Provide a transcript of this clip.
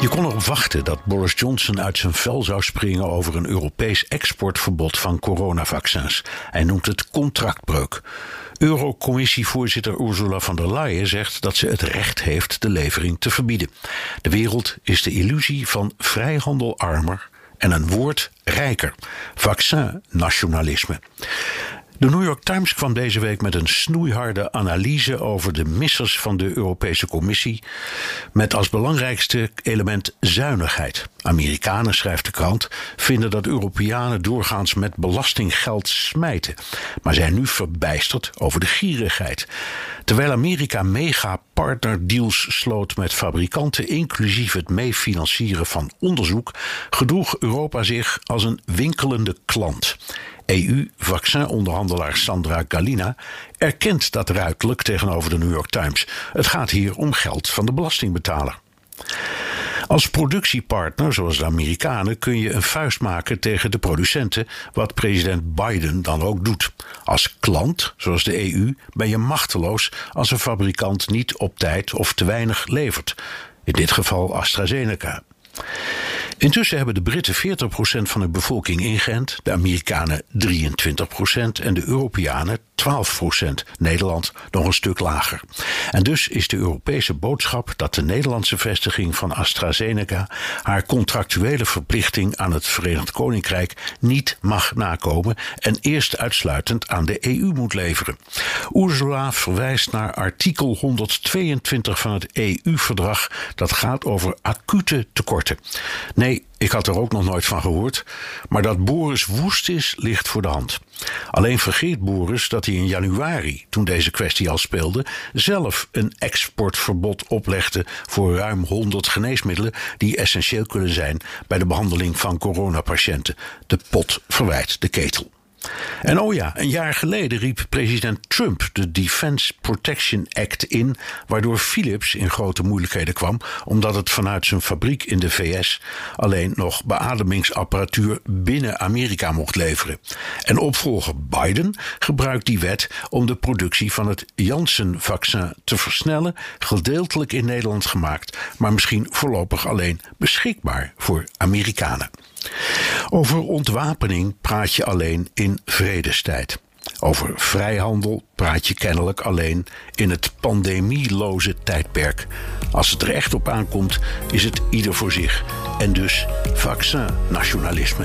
Je kon erop wachten dat Boris Johnson uit zijn vel zou springen over een Europees exportverbod van coronavaccins. Hij noemt het contractbreuk. Eurocommissievoorzitter Ursula von der Leyen zegt dat ze het recht heeft de levering te verbieden. De wereld is de illusie van vrijhandel armer en een woord rijker. Vaccin-nationalisme. De New York Times kwam deze week met een snoeiharde analyse over de missers van de Europese Commissie. Met als belangrijkste element zuinigheid. Amerikanen, schrijft de krant, vinden dat Europeanen doorgaans met belastinggeld smijten. Maar zijn nu verbijsterd over de gierigheid. Terwijl Amerika mega partnerdeals sloot met fabrikanten, inclusief het meefinancieren van onderzoek, gedroeg Europa zich als een winkelende klant. EU-vaccinonderhandelaar Sandra Galina erkent dat ruidelijk tegenover de New York Times. Het gaat hier om geld van de belastingbetaler. Als productiepartner, zoals de Amerikanen, kun je een vuist maken tegen de producenten, wat president Biden dan ook doet. Als klant, zoals de EU, ben je machteloos als een fabrikant niet op tijd of te weinig levert. In dit geval AstraZeneca. Intussen hebben de Britten 40% van de bevolking ingeënt, de Amerikanen 23% en de Europeanen 12%. Nederland nog een stuk lager. En dus is de Europese boodschap dat de Nederlandse vestiging van AstraZeneca haar contractuele verplichting aan het Verenigd Koninkrijk niet mag nakomen en eerst uitsluitend aan de EU moet leveren. Ursula verwijst naar artikel 122 van het EU-verdrag dat gaat over acute tekorten. Nee, ik had er ook nog nooit van gehoord. Maar dat Boris woest is, ligt voor de hand. Alleen vergeet Boris dat hij in januari, toen deze kwestie al speelde, zelf een exportverbod oplegde voor ruim 100 geneesmiddelen die essentieel kunnen zijn bij de behandeling van coronapatiënten. De pot verwijt de ketel. En oh ja, een jaar geleden riep president Trump de Defense Protection Act in, waardoor Philips in grote moeilijkheden kwam, omdat het vanuit zijn fabriek in de VS alleen nog beademingsapparatuur binnen Amerika mocht leveren. En opvolger Biden gebruikt die wet om de productie van het Janssen-vaccin te versnellen, gedeeltelijk in Nederland gemaakt, maar misschien voorlopig alleen beschikbaar voor Amerikanen. Over ontwapening praat je alleen in vredestijd. Over vrijhandel praat je kennelijk alleen in het pandemieloze tijdperk. Als het er echt op aankomt, is het ieder voor zich. En dus vaccin-nationalisme.